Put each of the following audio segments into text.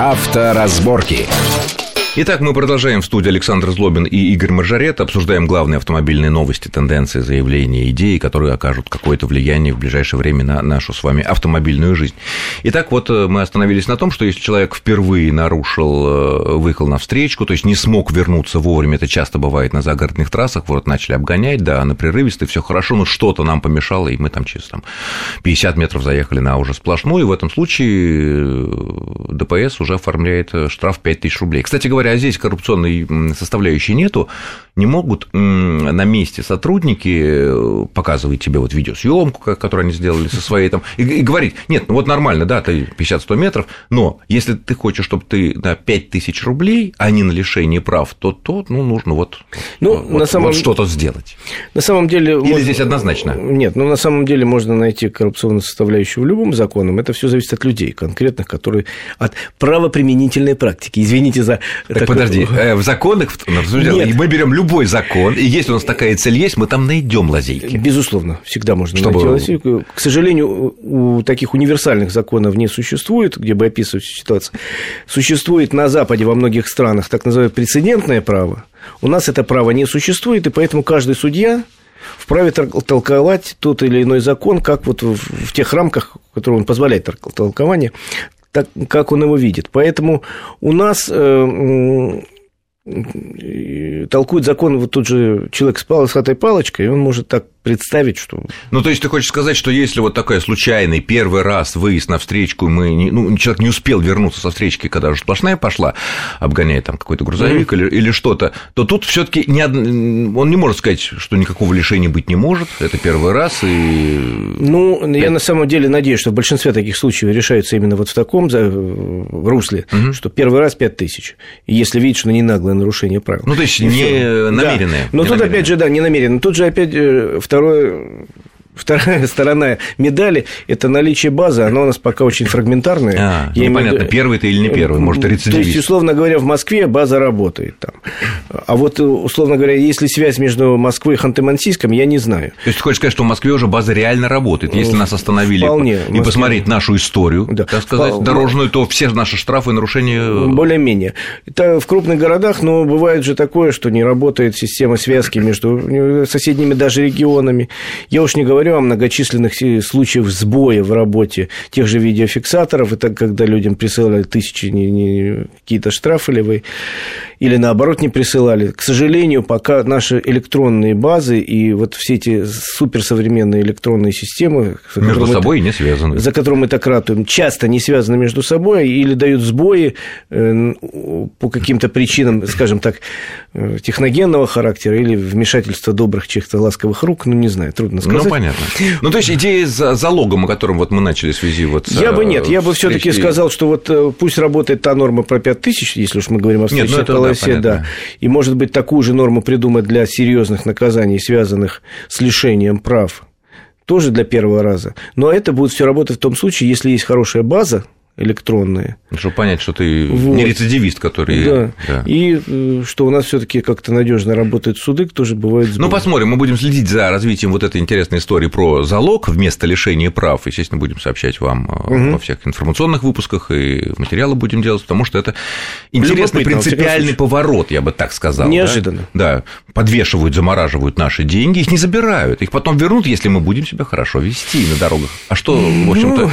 Авторазборки. Итак, мы продолжаем в студии Александр Злобин и Игорь Маржарет. Обсуждаем главные автомобильные новости, тенденции, заявления, идеи, которые окажут какое-то влияние в ближайшее время на нашу с вами автомобильную жизнь. Итак, вот э, мы остановились на том, что если человек впервые нарушил, э, выехал на встречку, то есть не смог вернуться вовремя, это часто бывает на загородных трассах, вот начали обгонять, да, на прерывистой, все хорошо, но что-то нам помешало, и мы там там, 50 метров заехали на уже сплошную, и в этом случае э, ДПС уже оформляет штраф 5000 рублей. Кстати говоря, говоря, здесь коррупционной составляющей нету, не могут на месте сотрудники э, показывать тебе вот видеосъемку, которую они сделали со своей там, и, и говорить, нет, ну вот нормально, да, ты 50-100 метров, но если ты хочешь, чтобы ты на 5 тысяч рублей, а не на лишение прав, то, то ну, нужно вот, ну, вот, на самом... вот что-то сделать. На самом деле... Или можно... здесь однозначно? Нет, ну на самом деле можно найти коррупционную составляющую в любом законе, это все зависит от людей конкретных, которые от правоприменительной практики. Извините за так так подожди, э, в законах, Нет. мы берем любой закон, и если у нас такая цель есть, мы там найдем лазейки. Безусловно, всегда можно Чтобы... найти лазейку. К сожалению, у таких универсальных законов не существует, где бы описывать ситуацию. Существует на Западе во многих странах так называемое прецедентное право. У нас это право не существует, и поэтому каждый судья вправе толковать тот или иной закон, как вот в тех рамках, которые он позволяет толкование, так, как он его видит. Поэтому у нас э, толкует закон вот тут же человек с полосатой палочкой, и он может так представить, что... Ну, то есть, ты хочешь сказать, что если вот такой случайный первый раз выезд на встречку, мы не, ну, человек не успел вернуться со встречки, когда уже сплошная пошла, обгоняя там какой-то грузовик mm-hmm. или, или что-то, то тут все таки не, он не может сказать, что никакого лишения быть не может, это первый раз, и... Ну, я на самом деле надеюсь, что в большинстве таких случаев решаются именно вот в таком русле, mm-hmm. что первый раз 5 тысяч, и если видишь, что не наглое нарушение правил. Ну, то есть, не намеренное. Да. Но тут, опять же, да, не намеренно. Тут же опять э, второе Вторая сторона медали – это наличие базы, она у нас пока очень фрагментарная. А, ну, понятно, виду... первый ты или не первый, может, рецидивист. То есть, условно говоря, в Москве база работает там. А вот, условно говоря, есть ли связь между Москвой и Ханты-Мансийском, я не знаю. То есть, ты хочешь сказать, что в Москве уже база реально работает? Если нас остановили Вполне. и Москве... посмотреть нашу историю, да. так сказать, Впол... дорожную, то все наши штрафы и нарушения… Более-менее. Это в крупных городах, но бывает же такое, что не работает система связки между соседними даже регионами. Я уж не говорю говорю о многочисленных случаях сбоя в работе тех же видеофиксаторов, это когда людям присылали тысячи какие-то штрафы вы, или наоборот не присылали. К сожалению, пока наши электронные базы и вот все эти суперсовременные электронные системы... Между собой это, не связаны. За которые мы так ратуем, часто не связаны между собой или дают сбои э, по каким-то причинам, скажем так, э, техногенного характера или вмешательства добрых чьих-то ласковых рук, ну, не знаю, трудно сказать. Ну, понятно. Ну, то есть идея с залогом, о котором вот мы начали в связи вот с, Я бы нет, я бы все таки сказал, что вот э, пусть работает та норма про 5 тысяч, если уж мы говорим о встречной нет, ну, полосе, да, да, и, может быть, такую же норму придумать для серьезных наказаний, связанных с лишением прав, тоже для первого раза. Но это будет все работать в том случае, если есть хорошая база, электронные. Чтобы понять, что ты вот. не рецидивист, который... Да. да. И э, что у нас все таки как-то надежно работают суды, тоже бывает сбой. Ну, посмотрим, мы будем следить за развитием вот этой интересной истории про залог вместо лишения прав. Естественно, будем сообщать вам угу. во всех информационных выпусках, и материалы будем делать, потому что это интересный принципиальный поворот, я бы так сказал. Неожиданно. Да? да, подвешивают, замораживают наши деньги, их не забирают, их потом вернут, если мы будем себя хорошо вести на дорогах. А что, в общем-то...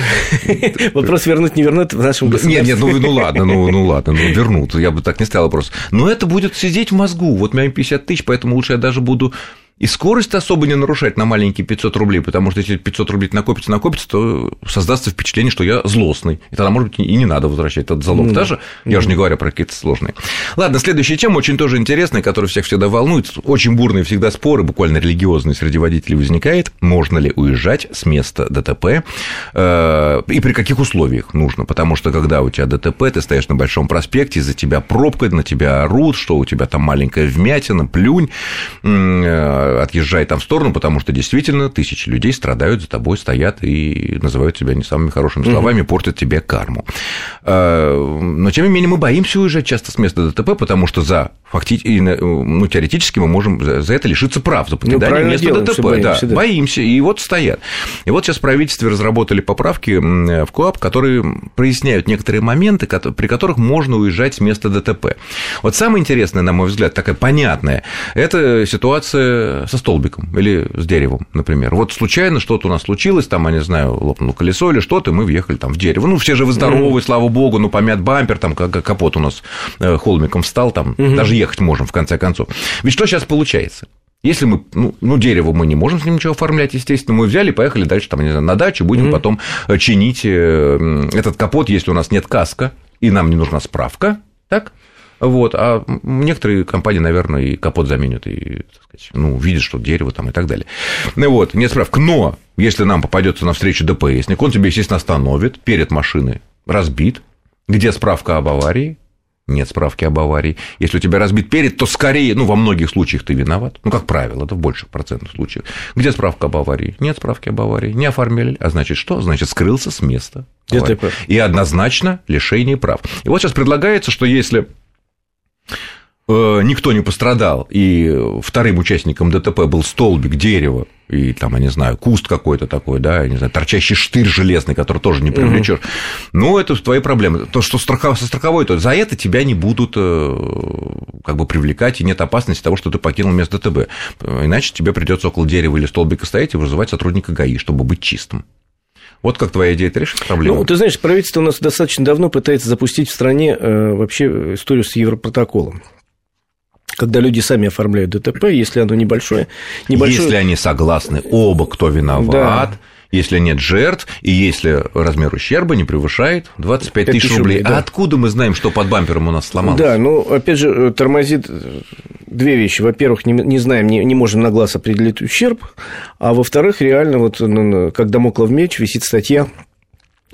Ну, вопрос вернуть, не вернуть вернут в нашем государстве. Нет, нет, ну, ну ладно, ну, ну ладно, ну вернут, я бы так не ставил вопрос. Но это будет сидеть в мозгу, вот у меня 50 тысяч, поэтому лучше я даже буду и скорость особо не нарушать на маленькие 500 рублей, потому что если 500 рублей накопится, накопится, то создастся впечатление, что я злостный. И тогда, может быть, и не надо возвращать этот залог mm даже, я же не говорю про какие-то сложные. Ладно, следующая тема очень тоже интересная, которая всех всегда волнует. Очень бурные всегда споры, буквально религиозные среди водителей возникает. Можно ли уезжать с места ДТП э, и при каких условиях нужно? Потому что когда у тебя ДТП, ты стоишь на большом проспекте, за тебя пробка, на тебя орут, что у тебя там маленькая вмятина, плюнь, э, отъезжай там в сторону, потому что действительно тысячи людей страдают за тобой, стоят и называют тебя не самыми хорошими словами, угу. портят тебе карму. А, но, тем не менее, мы боимся уезжать часто с места ДТП, потому что за фактически, ну, теоретически мы можем за это лишиться прав, за ну, покидание ну, места делаем, ДТП. Боимся, да, да. боимся, и вот стоят. И вот сейчас в правительстве разработали поправки в КОАП, которые проясняют некоторые моменты, при которых можно уезжать с места ДТП. Вот самое интересное, на мой взгляд, такая понятная, это ситуация со столбиком или с деревом, например. Вот случайно что-то у нас случилось, там, я не знаю, лопнуло колесо или что-то, и мы въехали там в дерево. Ну, все же вы здоровы, mm-hmm. слава богу, ну, помят бампер, там капот у нас э, холмиком встал, там mm-hmm. даже ехать можем, в конце концов. Ведь что сейчас получается? Если мы, ну, ну, дерево мы не можем с ним ничего оформлять, естественно, мы взяли, поехали дальше, там, не знаю, на дачу, будем mm-hmm. потом э, чинить э, этот капот, если у нас нет каска, и нам не нужна справка, так? Вот, а некоторые компании, наверное, и капот заменят, и, так сказать, ну, видят, что дерево там и так далее. Ну вот, нет справок. Но если нам попадется навстречу ДПСник, он тебя, естественно, остановит перед машиной, разбит, где справка об аварии, нет справки об аварии. Если у тебя разбит перед, то скорее, ну, во многих случаях ты виноват. Ну, как правило, это в больших процентных случаях. Где справка об аварии? Нет справки об аварии. Не оформили. А значит что? Значит, скрылся с места. И однозначно лишение прав. И вот сейчас предлагается, что если никто не пострадал, и вторым участником ДТП был столбик, дерево, и там, я не знаю, куст какой-то такой, да, я не знаю, торчащий штырь железный, который тоже не привлечешь. Угу. Ну, это твои проблемы. То, что страхов... со страховой, то за это тебя не будут э, как бы привлекать, и нет опасности того, что ты покинул место ДТП. Иначе тебе придется около дерева или столбика стоять и вызывать сотрудника ГАИ, чтобы быть чистым. Вот как твоя идея, это решит проблему? Ну, ты знаешь, правительство у нас достаточно давно пытается запустить в стране э, вообще историю с Европротоколом когда люди сами оформляют ДТП, если оно небольшое, небольшое... Если они согласны оба, кто виноват, да. если нет жертв, и если размер ущерба не превышает 25 тысяч рублей. рублей да. А откуда мы знаем, что под бампером у нас сломалось? Да, ну, опять же, тормозит две вещи. Во-первых, не, не знаем, не, не можем на глаз определить ущерб, а во-вторых, реально, вот, ну, как домоклов меч, висит статья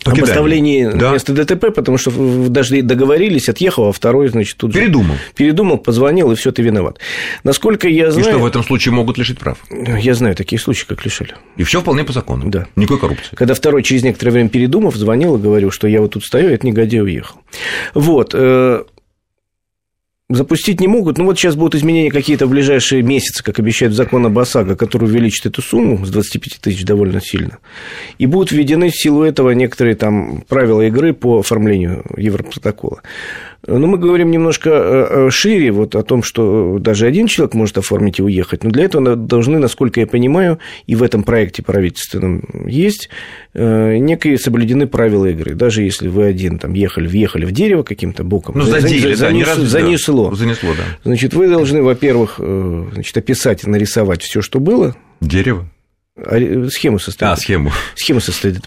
об оставлении да. места ДТП, потому что даже договорились, отъехал, а второй, значит, тут Передумал. Же передумал, позвонил, и все, ты виноват. Насколько я знаю... И что в этом случае могут лишить прав? Я знаю такие случаи, как лишали. И все вполне по закону. Да. Никакой коррупции. Когда второй через некоторое время передумав, звонил и говорил, что я вот тут стою, этот негодяй уехал. Вот. Запустить не могут. Ну, вот сейчас будут изменения какие-то в ближайшие месяцы, как обещают закон об ОСАГО, который увеличит эту сумму с 25 тысяч довольно сильно. И будут введены в силу этого некоторые там правила игры по оформлению Европротокола. Но мы говорим немножко э, э, шире вот о том, что даже один человек может оформить и уехать. Но для этого должны, насколько я понимаю, и в этом проекте правительственном есть э, некие соблюдены правила игры. Даже если вы один там ехали, въехали в дерево каким-то боком, ну, задели, за, да, занес, раз, занесло. Да, занесло да. Значит, вы должны, во-первых, значит, описать и нарисовать все, что было. Дерево. А, схему составить. А, схему. Схему составить.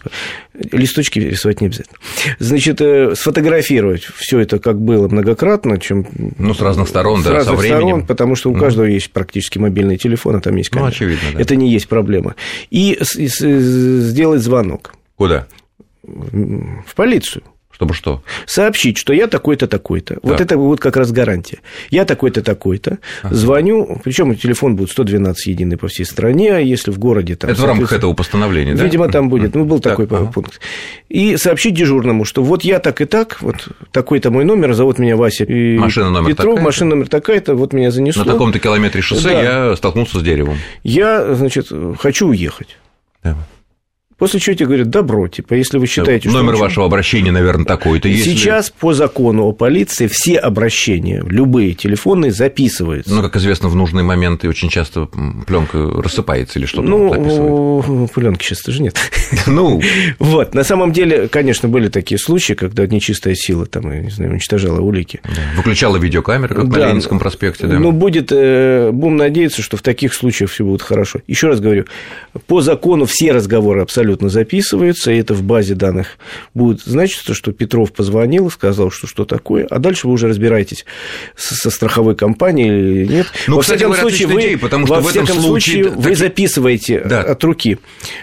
Листочки рисовать не обязательно. Значит, э, сфотографировать все это как было многократно, чем... Ну, с разных сторон, с да, разных со временем. Сторон, потому что у каждого mm. есть практически мобильный телефон, а там есть камера. Ну, очевидно, да. Это не есть проблема. И сделать звонок. Куда? В полицию. Чтобы что? Сообщить, что я такой-то, такой-то. Да. Вот это вот как раз гарантия. Я такой-то, такой-то. Ага. Звоню, причем телефон будет 112 единый по всей стране, а если в городе... Там, это в рамках этого постановления, да? Видимо, там будет. Ну, был так, такой ага. пункт. И сообщить дежурному, что вот я так и так, вот такой-то мой номер, зовут меня Вася и машина номер Петров, такая машина номер такая-то, вот меня занесло. На таком-то километре шоссе да. я столкнулся с деревом. Я, значит, хочу уехать. Да. После чего тебе говорят, добро, типа, если вы считаете, что... Номер вашего обращения, наверное, такой-то. Если... Сейчас по закону о полиции все обращения, любые телефонные, записываются. Ну, как известно, в нужные моменты очень часто пленка рассыпается или что-то Ну, пленки сейчас тоже нет. Ну, вот. На самом деле, конечно, были такие случаи, когда нечистая сила там, не знаю, уничтожала улики. Выключала видеокамеры, как на Ленинском проспекте, да. Ну, будет, э, будем надеяться, что в таких случаях все будет хорошо. Еще раз говорю, по закону все разговоры абсолютно абсолютно записываются, и это в базе данных будет значиться, что Петров позвонил, сказал, что что такое, а дальше вы уже разбираетесь со страховой компанией или нет. Ну, во кстати, всяком случае, вы, идея, потому что во в этом случае, случае вы записываете да. от руки,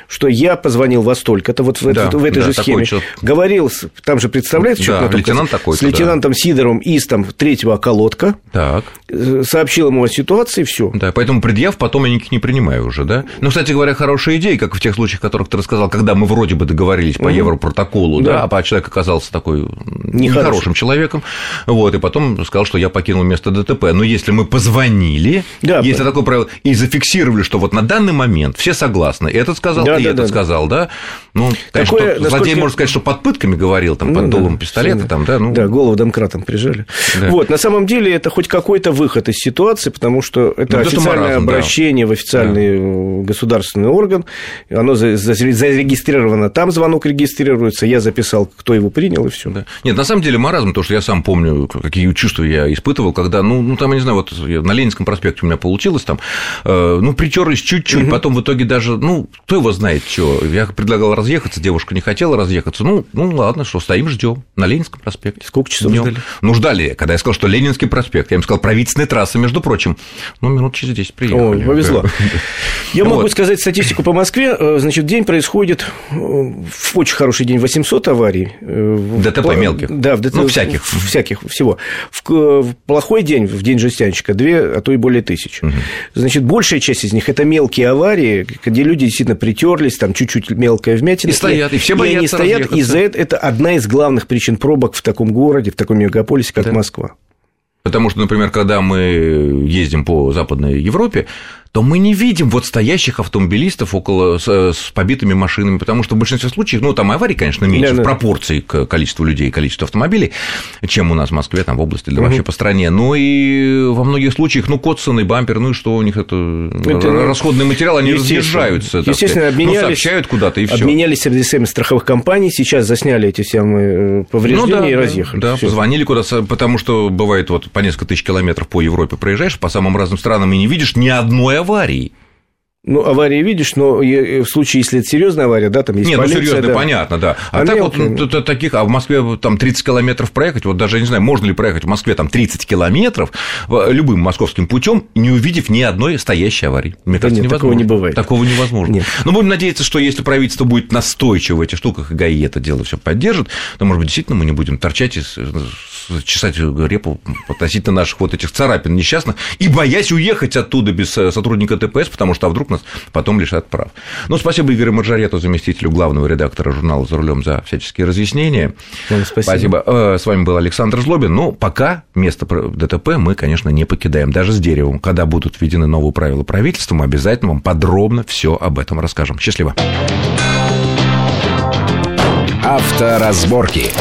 что я позвонил во столько, это вот в, да, в этой да, же схеме. Человек. Говорил, там же представляете, да, лейтенант такой с лейтенантом да. Сидором из там, третьего околотка, так. Э, сообщил ему о ситуации, все. Да, поэтому предъяв потом я никаких не принимаю уже, да? Ну, кстати говоря, хорошая идея, как в тех случаях, о которых ты рассказал, когда мы вроде бы договорились по европротоколу, да, да а человек оказался такой нехорошим человеком, вот, и потом сказал, что я покинул место ДТП. Но если мы позвонили, да, если такое правило, и зафиксировали, что вот на данный момент все согласны, этот сказал, да, и да, этот да, сказал, да, ну, конечно, злодей насколько... можно сказать, что под пытками говорил, там, под ну, дулом да, пистолета, там, да, ну... Да, голову домкратом прижали. Да. Вот, на самом деле, это хоть какой-то выход из ситуации, потому что это ну, официальное маразм, обращение да. в официальный да. государственный орган, оно зарегистрировано, там звонок регистрируется, я записал, кто его принял, и все. Да. Нет, на самом деле маразм, то, что я сам помню, какие чувства я испытывал, когда, ну, ну там, я не знаю, вот на Ленинском проспекте у меня получилось там, э, ну, притерлись чуть-чуть, угу. потом в итоге даже, ну, кто его знает, что, я предлагал разъехаться, девушка не хотела разъехаться, ну, ну ладно, что, стоим, ждем на Ленинском проспекте. Сколько часов Днём. ждали? Ну, ждали, когда я сказал, что Ленинский проспект, я им сказал, правительственная трасса, между прочим, ну, минут через 10 приехали. О, повезло. Я могу сказать статистику по Москве, э, значит, день происходит э, в очень хороший день 800 аварий. ДТП мелких? Да, в ДТП. Ну, всяких. Всяких, всего. В плохой день, в день жестянщика, две, а то и более тысячи. Угу. Значит, большая часть из них – это мелкие аварии, где люди действительно притерлись, там чуть-чуть мелкая вмятина. И стоят, и все боятся И они стоят, и за это, это одна из главных причин пробок в таком городе, в таком мегаполисе, как да. Москва. Потому что, например, когда мы ездим по Западной Европе, то мы не видим вот стоящих автомобилистов около с, с побитыми машинами, потому что в большинстве случаев, ну, там аварий, конечно, меньше да, в пропорции к количеству людей и количеству автомобилей, чем у нас в Москве, там в области, или угу. вообще по стране. Но и во многих случаях, ну, коцанный бампер, ну и что у них это, это расходный материал, они разъезжаются. Естественно, обменялись, ну, сообщают куда-то и все. Обменялись адресами страховых компаний, сейчас засняли эти самые э, повреждения ну, да, и разъехали. Да, всё. позвонили куда-то, потому что бывает вот по несколько тысяч километров по Европе проезжаешь, по самым разным странам и не видишь ни одной аварии. Ну, аварии видишь, но в случае, если это серьезная авария, да, там есть Нет, ну, полиция, ну, серьезно, да. понятно, да. А, а так мелкие... вот таких, а в Москве там 30 километров проехать, вот даже, я не знаю, можно ли проехать в Москве там 30 километров любым московским путем, не увидев ни одной стоящей аварии. Мне да кажется, нет, невозможно. такого не бывает. Такого невозможно. Нет. Но будем надеяться, что если правительство будет настойчиво в этих штуках, и ГАИ это дело все поддержит, то, может быть, действительно мы не будем торчать и чесать репу относительно наших вот этих царапин несчастных и боясь уехать оттуда без э, сотрудника ТПС, потому что а вдруг нас потом лишат прав. Ну, спасибо Игорю Маржарету, заместителю главного редактора журнала «За рулем» за всяческие разъяснения. Вам спасибо. спасибо. Э, с вами был Александр Злобин. Ну, пока место ДТП мы, конечно, не покидаем, даже с деревом. Когда будут введены новые правила правительства, мы обязательно вам подробно все об этом расскажем. Счастливо. Авторазборки.